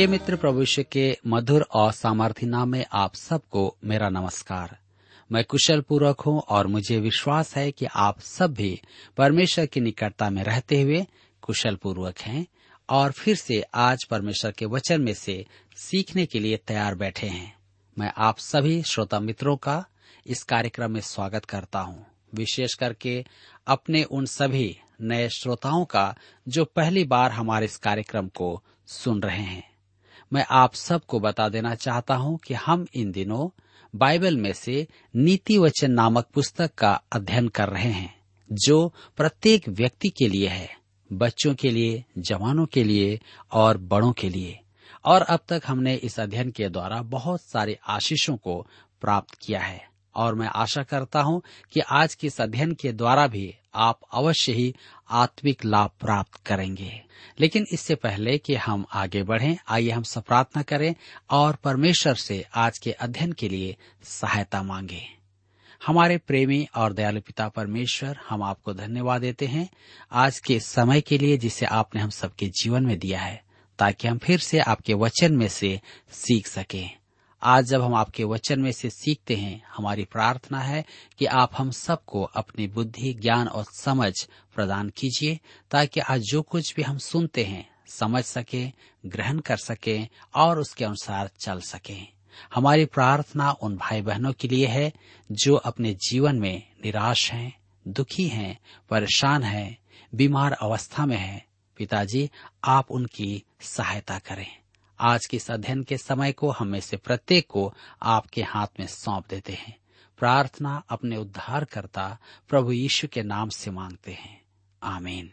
प्रिय मित्र प्रभुष्य के मधुर और सामर्थ्य नाम में आप सबको मेरा नमस्कार। मैं कुशल पूर्वक हूँ और मुझे विश्वास है कि आप सब भी परमेश्वर की निकटता में रहते हुए कुशल पूर्वक हैं और फिर से आज परमेश्वर के वचन में से सीखने के लिए तैयार बैठे हैं। मैं आप सभी श्रोता मित्रों का इस कार्यक्रम में स्वागत करता हूँ। विशेष करके अपने उन सभी नए श्रोताओं का जो पहली बार हमारे इस कार्यक्रम को सुन रहे हैं। मैं आप सबको बता देना चाहता हूँ कि हम इन दिनों बाइबल में से नीति वचन नामक पुस्तक का अध्ययन कर रहे हैं, जो प्रत्येक व्यक्ति के लिए है, बच्चों के लिए, जवानों के लिए और बड़ों के लिए। और अब तक हमने इस अध्ययन के द्वारा बहुत सारे आशीषों को प्राप्त किया है। और मैं आशा करता हूँ कि आज के इस अध्ययन के द्वारा भी आप अवश्य ही आत्मिक लाभ प्राप्त करेंगे। लेकिन इससे पहले कि हम आगे बढ़ें, आइए हम सब प्रार्थना करें और परमेश्वर से आज के अध्ययन के लिए सहायता मांगे। हमारे प्रेमी और दयालु पिता परमेश्वर, हम आपको धन्यवाद देते हैं। आज के समय के लिए जिसे आपने हम सबके जीवन में दिया है, ताकि हम फिर से आपके वचन में से सीख सकें। आज जब हम आपके वचन में से सीखते हैं, हमारी प्रार्थना है कि आप हम सबको अपनी बुद्धि, ज्ञान और समझ प्रदान कीजिए, ताकि आज जो कुछ भी हम सुनते हैं, समझ सके, ग्रहण कर सके और उसके अनुसार चल सके। हमारी प्रार्थना उन भाई बहनों के लिए है जो अपने जीवन में निराश हैं, दुखी हैं, परेशान हैं, बीमार अवस्था में हैं। पिताजी, आप उनकी सहायता करें। आज के इस अध्ययन के समय को हम में से प्रत्येक को आपके हाथ में सौंप देते हैं। प्रार्थना अपने उद्धार करता प्रभु यीशु के नाम से मांगते हैं। आमीन।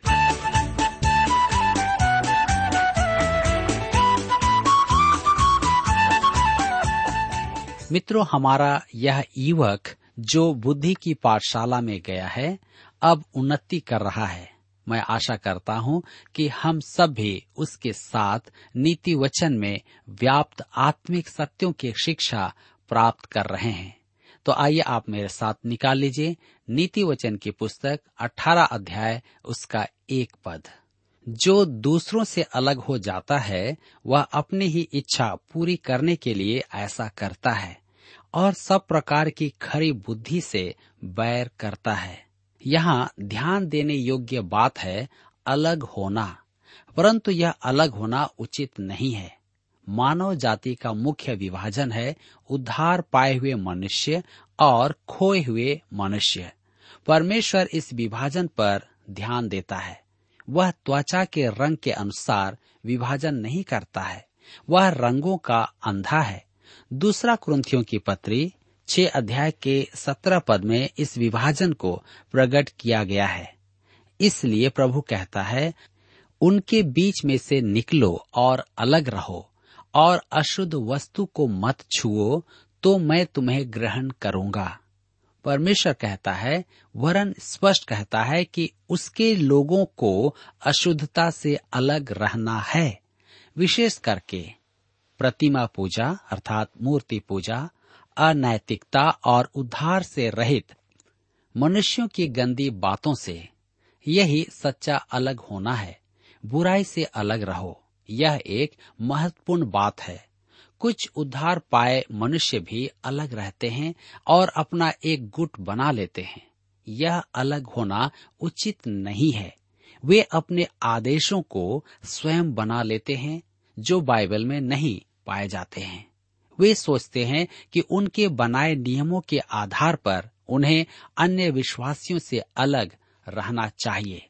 मित्रों, हमारा यह युवक जो बुद्धि की पाठशाला में गया है, अब उन्नति कर रहा है। मैं आशा करता हूँ कि हम सब भी उसके साथ नीति वचन में व्याप्त आत्मिक सत्यों की शिक्षा प्राप्त कर रहे हैं। तो आइए आप मेरे साथ निकाल लीजिए नीति वचन की पुस्तक 18 अध्याय, उसका एक पद। जो दूसरों से अलग हो जाता है, वह अपनी ही इच्छा पूरी करने के लिए ऐसा करता है और सब प्रकार की खरी बुद्धि से बैर करता है। यहाँ ध्यान देने योग्य बात है, अलग होना। परंतु यह अलग होना उचित नहीं है। मानव जाति का मुख्य विभाजन है उद्धार पाए हुए मनुष्य और खोए हुए मनुष्य। परमेश्वर इस विभाजन पर ध्यान देता है। वह त्वचा के रंग के अनुसार विभाजन नहीं करता है। वह रंगों का अंधा है। दूसरा क्रंथियों की पत्री छह अध्याय के सत्रह पद में इस विभाजन को प्रकट किया गया है। इसलिए प्रभु कहता है, उनके बीच में से निकलो और अलग रहो, और अशुद्ध वस्तु को मत छुओ तो मैं तुम्हें ग्रहण करूँगा। परमेश्वर कहता है, वरन स्पष्ट कहता है कि उसके लोगों को अशुद्धता से अलग रहना है, विशेष करके प्रतिमा पूजा अर्थात मूर्ति पूजा अनैतिकता और उद्धार से रहित मनुष्यों की गंदी बातों से यही सच्चा अलग होना है, बुराई से अलग रहो। यह एक महत्वपूर्ण बात है। कुछ उद्धार पाए मनुष्य भी अलग रहते हैं और अपना एक गुट बना लेते हैं। यह अलग होना उचित नहीं है। वे अपने आदेशों को स्वयं बना लेते हैं, जो बाइबल में नहीं पाए जाते हैं। वे सोचते हैं कि उनके बनाए नियमों के आधार पर उन्हें अन्य विश्वासियों से अलग रहना चाहिए।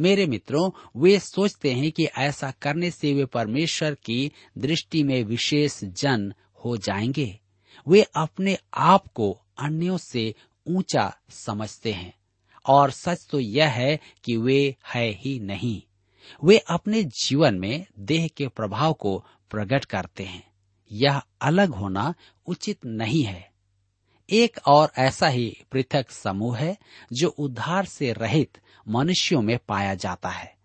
मेरे मित्रों, वे सोचते हैं कि ऐसा करने से वे परमेश्वर की दृष्टि में विशेष जन हो जाएँगे। वे अपने आप को अन्यों से ऊँचा समझते हैं और सच तो यह है कि वे है ही नहीं। वे अपने जीवन में देह के प्रभाव को प्रकट करते हैं। यह अलग होना उचित नहीं है। एक और ऐसा ही पृथक समूह है जो उद्धार से रहित मनुष्यों में पाया जाता है।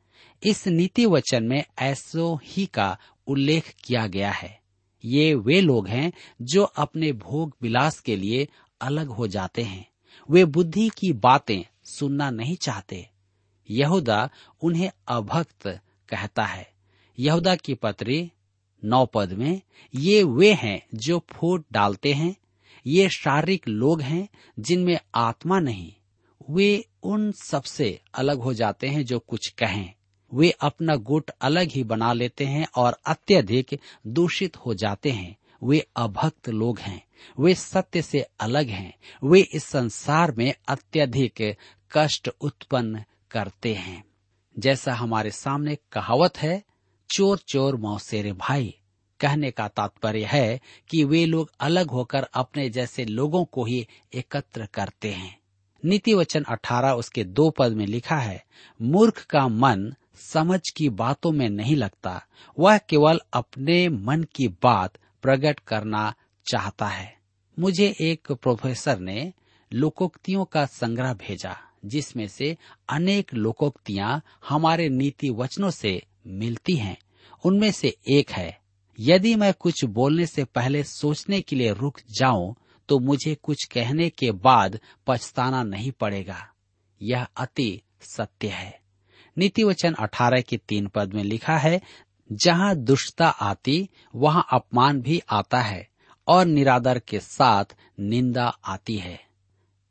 इस नीति वचन में ऐसो ही का उल्लेख किया गया है। ये वे लोग हैं जो अपने भोग विलास के लिए अलग हो जाते हैं। वे बुद्धि की बातें सुनना नहीं चाहते। यहूदा उन्हें अभक्त कहता है। यहूदा की पत्री नौ पद में, ये वे हैं जो फूट डालते हैं, ये शारीरिक लोग हैं जिनमें आत्मा नहीं। वे उन सबसे अलग हो जाते हैं जो कुछ कहें। वे अपना गुट अलग ही बना लेते हैं और अत्यधिक दूषित हो जाते हैं। वे अभक्त लोग हैं। वे सत्य से अलग हैं। वे इस संसार में अत्यधिक कष्ट उत्पन्न करते हैं। जैसा हमारे सामने कहावत है चोर चोर मौसेरे भाई। कहने का तात्पर्य है कि वे लोग अलग होकर अपने जैसे लोगों को ही एकत्र करते हैं। नीति वचन अठारह उसके दो पद में लिखा है, मूर्ख का मन समझ की बातों में नहीं लगता। वह केवल अपने मन की बात प्रकट करना चाहता है। मुझे एक प्रोफेसर ने लोकोक्तियों का संग्रह भेजा, जिसमें से अनेक लोकोक्तियाँ हमारे नीति वचनों से मिलती हैं, उनमें से एक है। यदि मैं कुछ बोलने से पहले सोचने के लिए रुक जाऊँ तो मुझे कुछ कहने के बाद पछताना नहीं पड़ेगा। यह अति सत्य है। नीति वचन अठारह के तीन पद में लिखा है, जहाँ दुष्टता आती, वहाँ अपमान भी आता है, और निरादर के साथ निंदा आती है।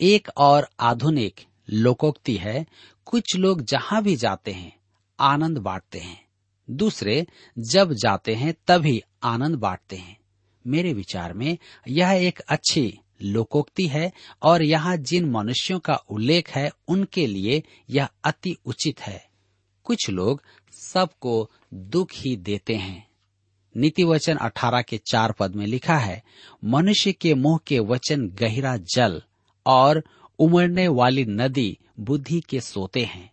एक और आधुनिक, लोकोक्ति है, कुछ लोग जहाँ भी जाते हैं आनंद बांटते हैं। दूसरे, जब जाते हैं, तभी आनंद बांटते हैं। मेरे विचार में, यह एक अच्छी लोकोक्ति है और यहाँ जिन मनुष्यों का उल्लेख है, उनके लिए यह अति उचित है। कुछ लोग सबको दुख ही देते हैं। नीति वचन अठारह के चार पद में लिखा है, मनुष्य के मुँह के वचन गहरा जल और उमड़ने वाली नदी बुद्धि के सोते हैं।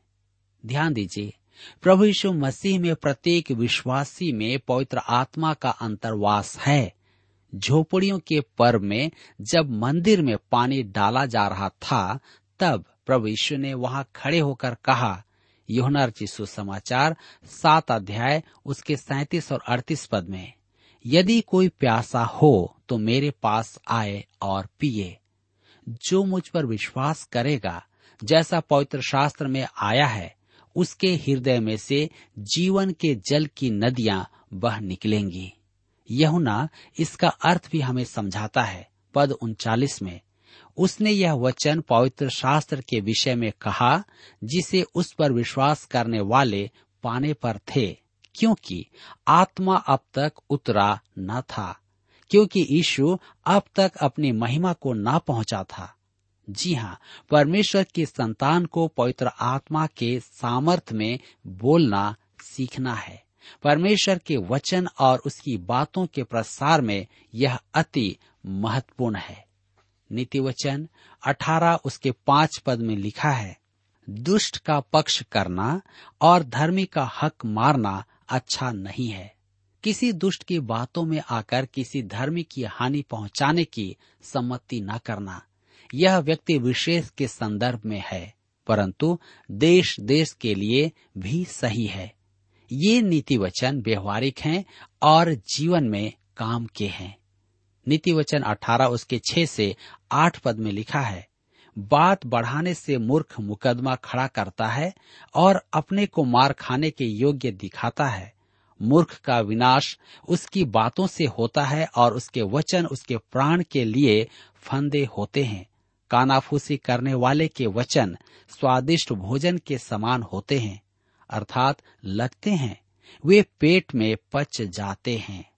ध्यान दीजिए प्रभु यीशु मसीह में, प्रत्येक विश्वासी में पवित्र आत्मा का अंतर्वास है। झोपड़ियों के पर्व में जब मंदिर में पानी डाला जा रहा था, तब प्रभु यीशु ने वहाँ खड़े होकर कहा योहना सुसमाचार, सात अध्याय, उसके सैतीस और अड़तीस पद में, यदि कोई प्यासा हो तो मेरे पास आए और पिए। जो मुझ पर विश्वास करेगा, जैसा पवित्र शास्त्र में आया है उसके हृदय में से जीवन के जल की नदियाँ बह निकलेंगी। यहुना इसका अर्थ भी हमें समझाता है, पद उनचालीस में। उसने यह वचन पवित्र शास्त्र के विषय में कहा, जिसे उस पर विश्वास करने वाले पाने पर थे, क्योंकि आत्मा अब तक उतरा न था, क्योंकि यीशु अब तक अपनी महिमा को न पहुँचा था। जी हाँ परमेश्वर की संतान को पवित्र आत्मा के सामर्थ में बोलना सीखना है। परमेश्वर के वचन और उसकी बातों के प्रसार में यह अति महत्वपूर्ण है। नीति वचन अठारह उसके पाँच पद में लिखा है, दुष्ट का पक्ष करना और धर्मी का हक मारना अच्छा नहीं है। किसी दुष्ट की बातों में आकर किसी धर्मी की हानि पहुँचाने की सम्मति न करना। यह व्यक्ति विशेष के संदर्भ में है, परंतु देश देश के लिए भी सही है। ये नीति वचन व्यवहारिक हैं और जीवन में काम के हैं। नीति वचन अठारह उसके छह से आठ पद में लिखा है, बात बढ़ाने से मूर्ख मुकदमा खड़ा करता है और अपने को मार खाने के योग्य दिखाता है। मूर्ख का विनाश उसकी बातों से होता है और उसके वचन उसके प्राण के लिए फंदे होते हैं। कानाफूसी करने वाले के वचन स्वादिष्ट भोजन के समान होते हैं, अर्थात लगते हैं। वे पेट में पच जाते हैं।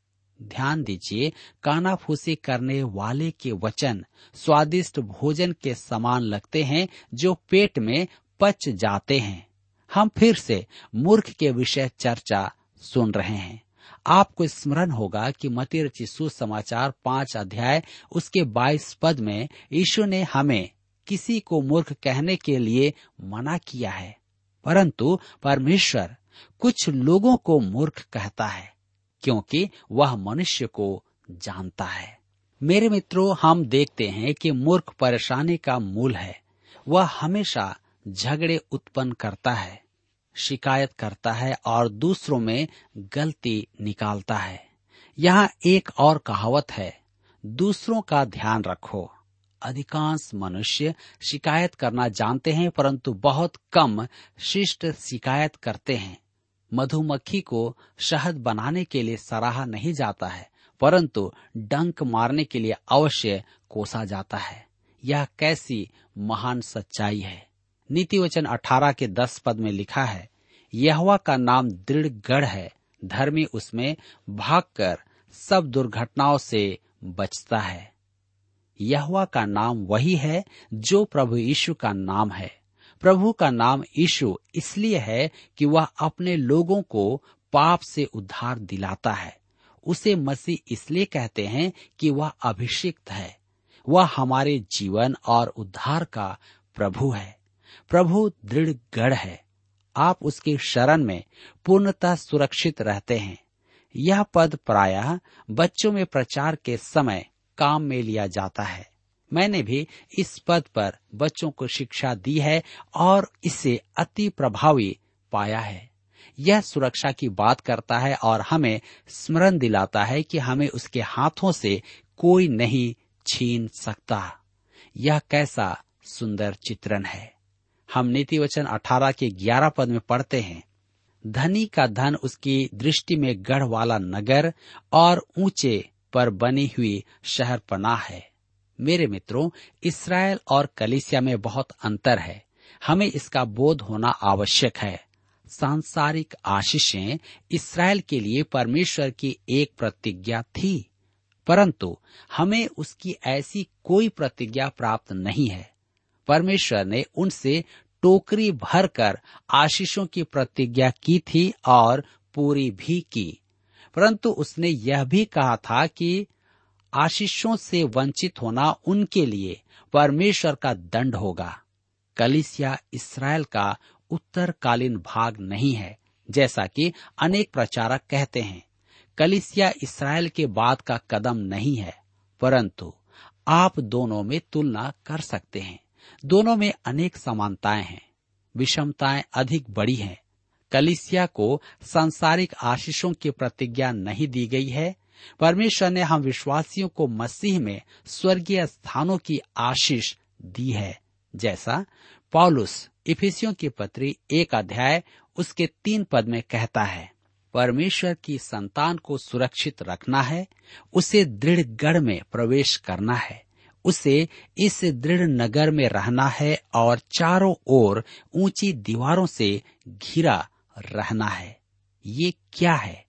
ध्यान दीजिए, कानाफूसी करने वाले के वचन स्वादिष्ट भोजन के समान लगते हैं, जो पेट में पच जाते हैं। हम फिर से मूर्ख के विषय चर्चा सुन रहे हैं। आपको स्मरण होगा कि मती रची सुसमाचार पाँच अध्याय, उसके बाईस पद में यीशु ने हमें किसी को मूर्ख कहने के लिए मना किया है। परंतु परमेश्वर कुछ लोगों को मूर्ख कहता है, क्योंकि वह मनुष्य को जानता है। मेरे मित्रों, हम देखते हैं कि मूर्ख परेशानी का मूल है। वह हमेशा झगड़े उत्पन्न करता है। शिकायत करता है और दूसरों में गलती निकालता है। यहाँ एक और कहावत है, दूसरों का ध्यान रखो। अधिकांश मनुष्य शिकायत करना जानते हैं, परंतु बहुत कम शिष्ट शिकायत करते हैं। मधुमक्खी को शहद बनाने के लिए सराहा नहीं जाता है, परंतु डंक मारने के लिए अवश्य कोसा जाता है। यह कैसी महान सच्चाई है। नीति वचन अठारह के दस पद में लिखा है यहवा का नाम दृढ़ गढ़ है। धर्मी उसमें भागकर सब दुर्घटनाओं से बचता है। यहवा का नाम वही है जो प्रभु यीशु का नाम है। प्रभु का नाम यीशु इसलिए है कि वह अपने लोगों को पाप से उद्धार दिलाता है। उसे मसीह इसलिए कहते हैं कि वह अभिषिक्त है। वह हमारे जीवन और उद्धार का प्रभु है। प्रभु दृढ़ गढ़ है। आप उसके शरण में पूर्णतः सुरक्षित रहते हैं। यह पद प्रायः बच्चों में प्रचार के समय काम में लिया जाता है। मैंने भी इस पद पर बच्चों को शिक्षा दी है और इसे अति प्रभावी पाया है। यह सुरक्षा की बात करता है और हमें स्मरण दिलाता है कि हमें उसके हाथों से कोई नहीं छीन सकता। यह कैसा सुंदर चित्रण है। हम नीति वचन अठारह के ग्यारह पद में पढ़ते हैं। धनी का धन उसकी दृष्टि में गढ़ वाला नगर और ऊँचे पर बनी हुई शहर पना है। मेरे मित्रों, इसराइल और कलिसिया में बहुत अंतर है। हमें इसका बोध होना आवश्यक है। सांसारिक आशीषें इसराइल के लिए परमेश्वर की एक प्रतिज्ञा थी, परंतु हमें उसकी ऐसी कोई प्रतिज्ञा प्राप्त नहीं है। परमेश्वर ने उनसे टोकरी भरकर आशीषों की प्रतिज्ञा की थी और पूरी भी की। परंतु उसने यह भी कहा था कि आशीषों से वंचित होना उनके लिए परमेश्वर का दंड होगा। कलिसिया इसराइल का उत्तरकालीन भाग नहीं है, जैसा कि अनेक प्रचारक कहते हैं। कलिसिया इसराइल के बाद का कदम नहीं है, परंतु आप दोनों में तुलना कर सकते हैं। दोनों में अनेक समानताएँ हैं। विषमताएँ अधिक बड़ी हैं। कलिसिया को सांसारिक आशीषों की प्रतिज्ञा नहीं दी गई है। परमेश्वर ने हम विश्वासियों को मसीह में स्वर्गीय स्थानों की आशीष दी है। जैसा पॉलुस इफिसियों की पत्री एक अध्याय उसके तीन पद में कहता है, परमेश्वर की संतान को सुरक्षित रखना है, उसे दृढ़ गढ़ में प्रवेश करना है। उसे इस दृढ़ नगर में रहना है और चारों ओर ऊँची दीवारों से घिरा रहना है। ये क्या है?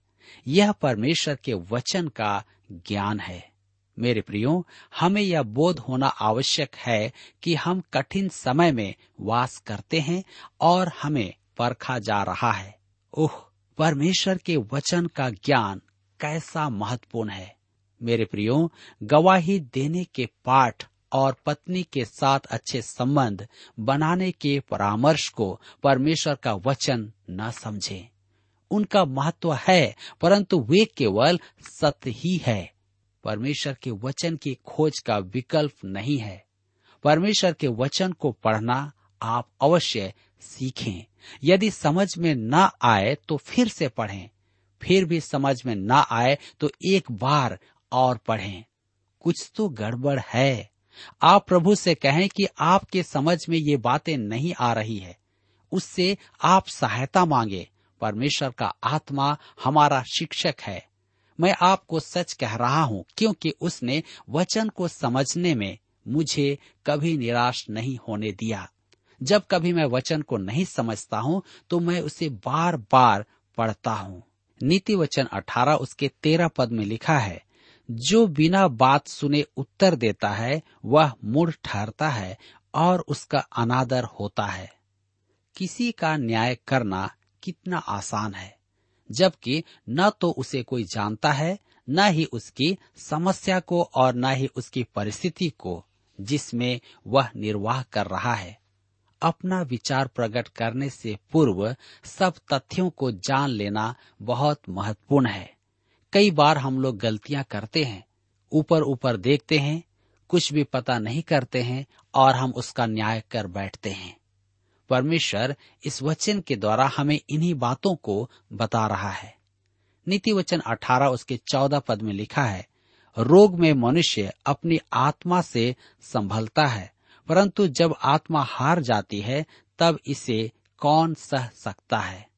यह परमेश्वर के वचन का ज्ञान है। मेरे प्रियो, हमें यह बोध होना आवश्यक है कि हम कठिन समय में वास करते हैं और हमें परखा जा रहा है। ओह, परमेश्वर के वचन का ज्ञान कैसा महत्वपूर्ण है। मेरे प्रियो, गवाही देने के पाठ और पत्नी के साथ अच्छे संबंध बनाने के परामर्श को परमेश्वर का वचन न समझे। उनका महत्व है, परंतु वे केवल सत्य ही है। परमेश्वर के वचन की खोज का विकल्प नहीं है। परमेश्वर के वचन को पढ़ना आप अवश्य सीखें। यदि समझ में न आए तो फिर से पढ़ें। फिर भी समझ में न आए तो एक बार और पढ़ें। कुछ तो गड़बड़ है। आप प्रभु से कहें कि आपके समझ में ये बातें नहीं आ रही है। उससे आप सहायता मांगे। परमेश्वर का आत्मा हमारा शिक्षक है। मैं आपको सच कह रहा हूँ, क्योंकि उसने वचन को समझने में मुझे कभी निराश नहीं होने दिया। जब कभी मैं वचन को नहीं समझता हूँ तो मैं उसे बार बार पढ़ता हूँ। नीति वचन अठारह, उसके तेरह पद में लिखा है जो बिना बात सुने उत्तर देता है, वह मूढ़ ठहरता है और उसका अनादर होता है। किसी का न्याय करना कितना आसान है, जबकि न तो उसे कोई जानता है, न ही उसकी समस्या को और न ही उसकी परिस्थिति को, जिसमें वह निर्वाह कर रहा है। अपना विचार प्रकट करने से पूर्व सब तथ्यों को जान लेना बहुत महत्वपूर्ण है। कई बार हम लोग गलतियाँ करते हैं, ऊपर ऊपर देखते हैं, कुछ भी पता नहीं करते हैं और हम उसका न्याय कर बैठते हैं। परमेश्वर इस वचन के द्वारा हमें इन्हीं बातों को बता रहा है। नीति वचन अठारह उसके चौदह पद में लिखा है, रोग में मनुष्य अपनी आत्मा से संभलता है, परंतु जब आत्मा हार जाती है, तब इसे कौन सह सकता है?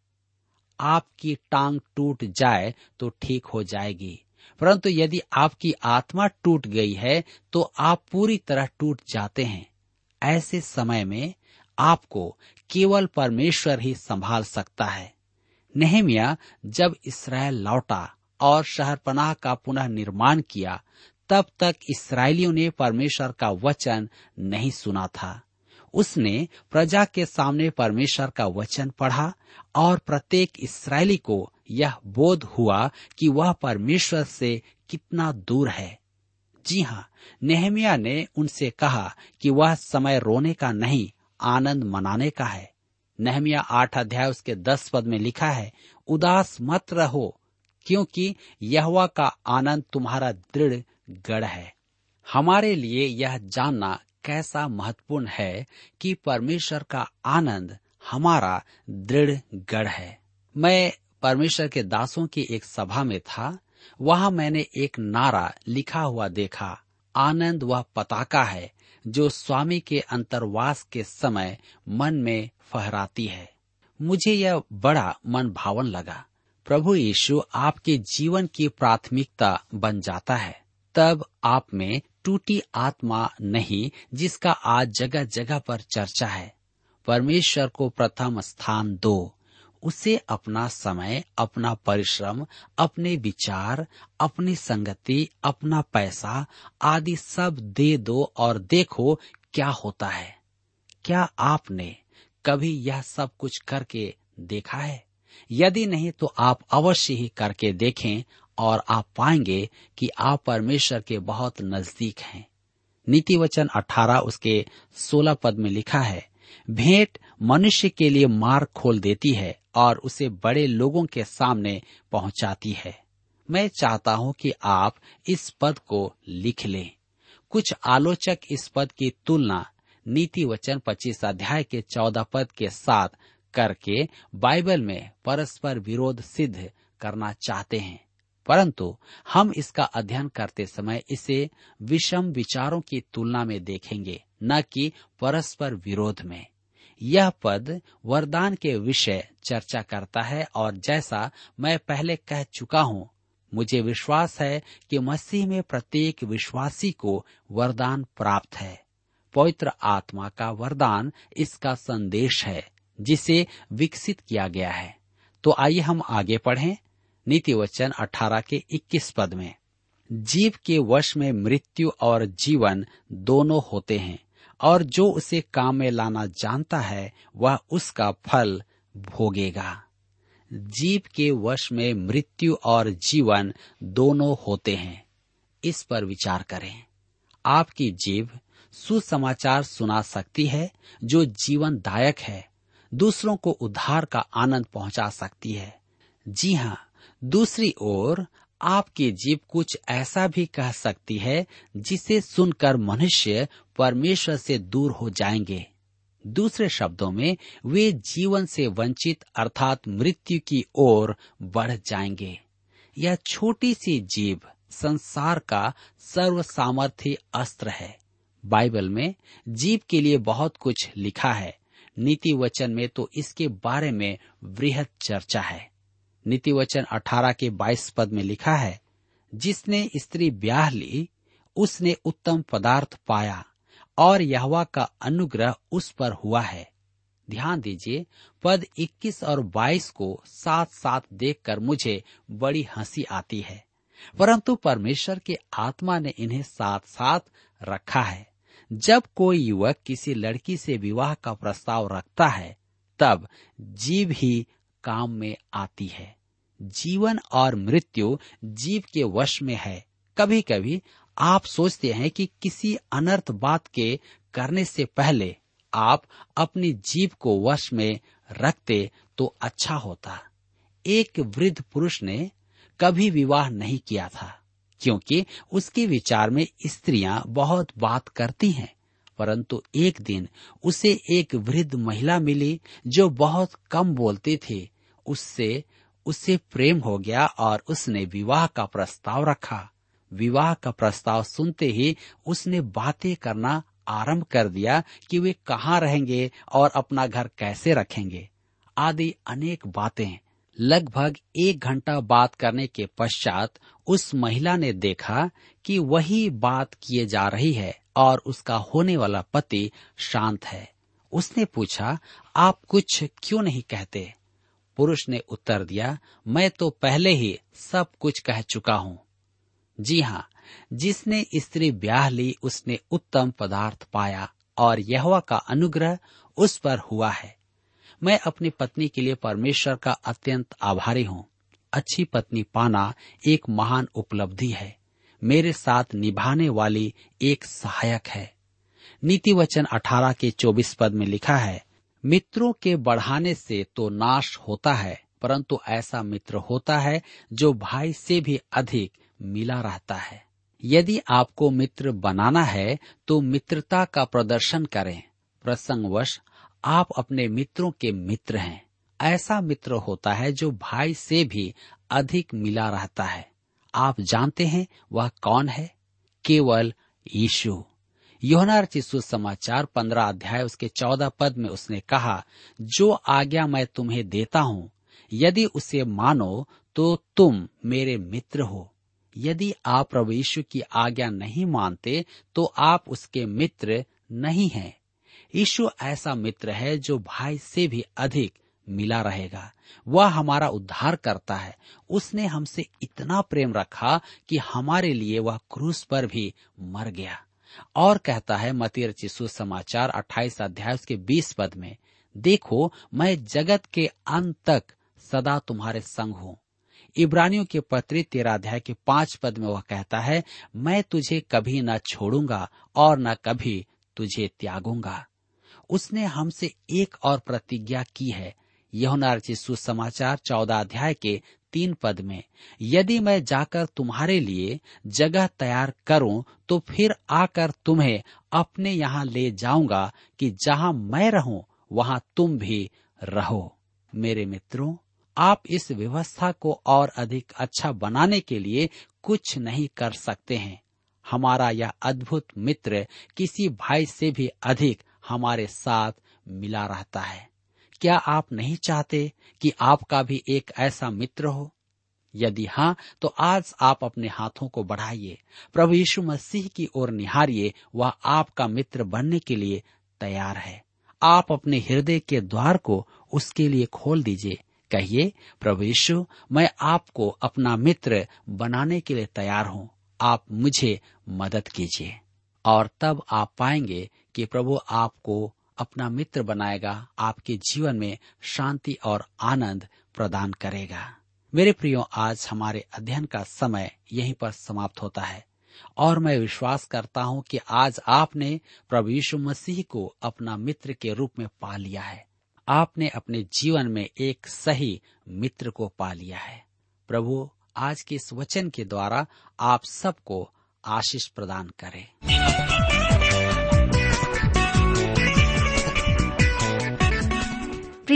आपकी टांग टूट जाए तो ठीक हो जाएगी। परंतु यदि आपकी आत्मा टूट गई है तो आप पूरी तरह टूट जाते हैं। ऐसे समय में आपको केवल परमेश्वर ही संभाल सकता है। नेहमिया जब इसराइल लौटा और शहरपनाह का पुनः निर्माण किया, तब तक इसराइलियों ने परमेश्वर का वचन नहीं सुना था। उसने प्रजा के सामने परमेश्वर का वचन पढ़ा और प्रत्येक इसराइली को यह बोध हुआ कि वह परमेश्वर से कितना दूर है। जी हाँ नेहमिया ने उनसे कहा कि वह समय रोने का नहीं, आनंद मनाने का है। नहमिया आठ अध्याय उसके दस पद में लिखा है, उदास मत रहो, क्योंकि यहवा का आनंद तुम्हारा दृढ़ गढ़ है। हमारे लिए यह जानना कैसा महत्वपूर्ण है कि परमेश्वर का आनंद हमारा दृढ़ गढ़ है। मैं परमेश्वर के दासों की एक सभा में था, वहाँ मैंने एक नारा लिखा हुआ देखा। आनंद वह पताका है जो स्वामी के अंतर्वास के समय मन में फहराती है। मुझे यह बड़ा मन भावन लगा। प्रभु यीशु आपके जीवन की प्राथमिकता बन जाता है, तब आप में टूटी आत्मा नहीं, जिसका आज जगह जगह पर चर्चा है। परमेश्वर को प्रथम स्थान दो। उसे अपना समय, अपना परिश्रम, अपने विचार, अपनी संगति, अपना पैसा आदि सब दे दो और देखो क्या होता है। क्या आपने कभी यह सब कुछ करके देखा है? यदि नहीं तो आप अवश्य ही करके देखें और आप पाएँगे कि आप परमेश्वर के बहुत नज़दीक हैं। नीति वचन अठारह उसके सोलह पद में लिखा है, भेंट मनुष्य के लिए मार्ग खोल देती है और उसे बड़े लोगों के सामने पहुंचाती है। मैं चाहता हूँ कि आप इस पद को लिख लें। कुछ आलोचक इस पद की तुलना नीति वचन पच्चीस अध्याय के चौदह पद के साथ करके बाइबल में परस्पर विरोध सिद्ध करना चाहते हैं। परंतु हम इसका अध्ययन करते समय इसे विषम विचारों की तुलना में देखेंगे, न कि परस्पर विरोध में। यह पद वरदान के विषय चर्चा करता है और जैसा मैं पहले कह चुका हूँ, मुझे विश्वास है कि मसीह में प्रत्येक विश्वासी को वरदान प्राप्त है। पवित्र आत्मा का वरदान इसका संदेश है, जिसे विकसित किया गया है। तो आइए हम आगे पढ़ें। नीति वचन अठारह के इक्कीस पद में, जीव के वश में मृत्यु और जीवन दोनों होते हैं, और जो उसे काम में लाना जानता है, वह उसका फल भोगेगा। जीव के वश में मृत्यु और जीवन दोनों होते हैं। इस पर विचार करें। आपकी जीव सुसमाचार सुना सकती है, जो जीवन दायक है। दूसरों को उद्धार का आनंद पहुँचा सकती है। जी हाँ दूसरी ओर, आपकी जीव कुछ ऐसा भी कह सकती है जिसे सुनकर मनुष्य परमेश्वर से दूर हो जाएँगे। दूसरे शब्दों में, वे जीवन से वंचित अर्थात मृत्यु की ओर बढ़ जाएँगे। यह छोटी सी जीव संसार का सर्व सामर्थ्य अस्त्र है। बाइबल में जीव के लिए बहुत कुछ लिखा है। नीति वचन में तो इसके बारे में वृहद चर्चा है। नीति वचन अठारह के बाईस पद में लिखा है, जिसने स्त्री ब्याह ली, उसने उत्तम पदार्थ पाया और यहवा का अनुग्रह उस पर हुआ है। ध्यान दीजिए, पद 21 और 22 को साथ साथ देखकर मुझे बड़ी हँसी आती है, परंतु परमेश्वर के आत्मा ने इन्हें साथ साथ रखा है। जब कोई युवक किसी लड़की से विवाह का प्रस्ताव रखता है, तब जीव ही काम में आती है। जीवन और मृत्यु जीव के वश में है। कभी कभी आप सोचते हैं कि किसी अनर्थ बात के करने से पहले आप अपनी जीव को वश में रखते तो अच्छा होता। एक वृद्ध पुरुष ने कभी विवाह नहीं किया था, क्योंकि उसके विचार में स्त्रियाँ बहुत बात करती हैं, परंतु एक दिन उसे एक वृद्ध महिला मिली जो बहुत कम बोलती थी। उससे उससे प्रेम हो गया और उसने विवाह का प्रस्ताव रखा। विवाह का प्रस्ताव सुनते ही उसने बातें करना आरंभ कर दिया कि वे कहाँ रहेंगे और अपना घर कैसे रखेंगे। आदि अनेक बातें। लगभग एक घंटा बात करने के पश्चात उस महिला ने देखा कि वही बात किए जा रही है और उसका होने वाला पति शांत है। उसने पूछा, आप कुछ क्यों नहीं कहते? पुरुष ने उत्तर दिया, मैं तो पहले ही सब कुछ कह चुका हूँ। जी हाँ जिसने स्त्री ब्याह ली, उसने उत्तम पदार्थ पाया और यहवा का अनुग्रह उस पर हुआ है। मैं अपनी पत्नी के लिए परमेश्वर का अत्यंत आभारी हूँ। अच्छी पत्नी पाना एक महान उपलब्धि है। मेरे साथ निभाने वाली एक सहायक है। नीति वचन अठारह के चौबीस पद में लिखा है मित्रों के बढ़ाने से तो नाश होता है, परंतु ऐसा मित्र होता है जो भाई से भी अधिक मिला रहता है। यदि आपको मित्र बनाना है तो मित्रता का प्रदर्शन करें। प्रसंगवश, आप अपने मित्रों के मित्र हैं। ऐसा मित्र होता है जो भाई से भी अधिक मिला रहता है। आप जानते हैं वह कौन है? केवल यीशु। योहना रचित समाचार पंद्रह अध्याय उसके चौदह पद में उसने कहा, जो आज्ञा मैं तुम्हें देता हूँ, यदि उसे मानो तो तुम मेरे मित्र हो। यदि आप प्रभु यीशु की आज्ञा नहीं मानते तो आप उसके मित्र नहीं हैं। यीशु ऐसा मित्र है, जो भाई से भी अधिक मिला रहेगा। वह हमारा उद्धार करता है। उसने हमसे इतना प्रेम रखा कि हमारे लिए वह क्रूस पर भी मर गया। और कहता है मती रचिसु समाचार 28 अध्याय के 20 पद में, देखो, मैं जगत के अंत तक सदा तुम्हारे संग हूँ। इब्रानियों के पत्री तेरा अध्याय के पाँच पद में वह कहता है, मैं तुझे कभी न छोड़ूँगा और न कभी तुझे त्यागूँगा। उसने हमसे एक और प्रतिज्ञा की है, यहुना रचित सुसमाचार चौदह अध्याय के तीन पद में, यदि मैं जाकर तुम्हारे लिए जगह तैयार करूँ तो फिर आकर तुम्हें अपने यहाँ ले जाऊँगा कि जहाँ मैं रहूँ, वहाँ तुम भी रहो। मेरे मित्रों, आप इस व्यवस्था को और अधिक अच्छा बनाने के लिए कुछ नहीं कर सकते हैं। हमारा यह अद्भुत मित्र किसी भाई से भी अधिक हमारे साथ मिला रहता है। क्या आप नहीं चाहते कि आपका भी एक ऐसा मित्र हो? यदि हाँ तो आज आप अपने हाथों को बढ़ाइए। प्रभु यीशु मसीह की ओर निहारिए, वह आपका मित्र बनने के लिए तैयार है। आप अपने हृदय के द्वार को उसके लिए खोल दीजिए। कहिए, प्रभु यीशु, मैं आपको अपना मित्र बनाने के लिए तैयार हूँ। आप मुझे मदद कीजिए। और तब आप पाएँगे कि प्रभु आपको अपना मित्र बनाएगा, आपके जीवन में शांति और आनंद प्रदान करेगा। मेरे प्रियो, आज हमारे अध्ययन का समय यहीं पर समाप्त होता है, और मैं विश्वास करता हूँ कि आज आपने प्रभु यीशु मसीह को अपना मित्र के रूप में पा लिया है। आपने अपने जीवन में एक सही मित्र को पा लिया है। प्रभु, आज के इस वचन के द्वारा आप सबको आशीष प्रदान करें।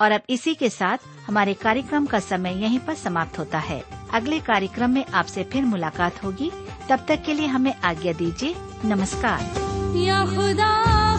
और अब इसी के साथ हमारे कार्यक्रम का समय यहीं पर समाप्त होता है। अगले कार्यक्रम में आपसे फिर मुलाकात होगी। तब तक के लिए हमें आज्ञा दीजिए, नमस्कार। या खुदा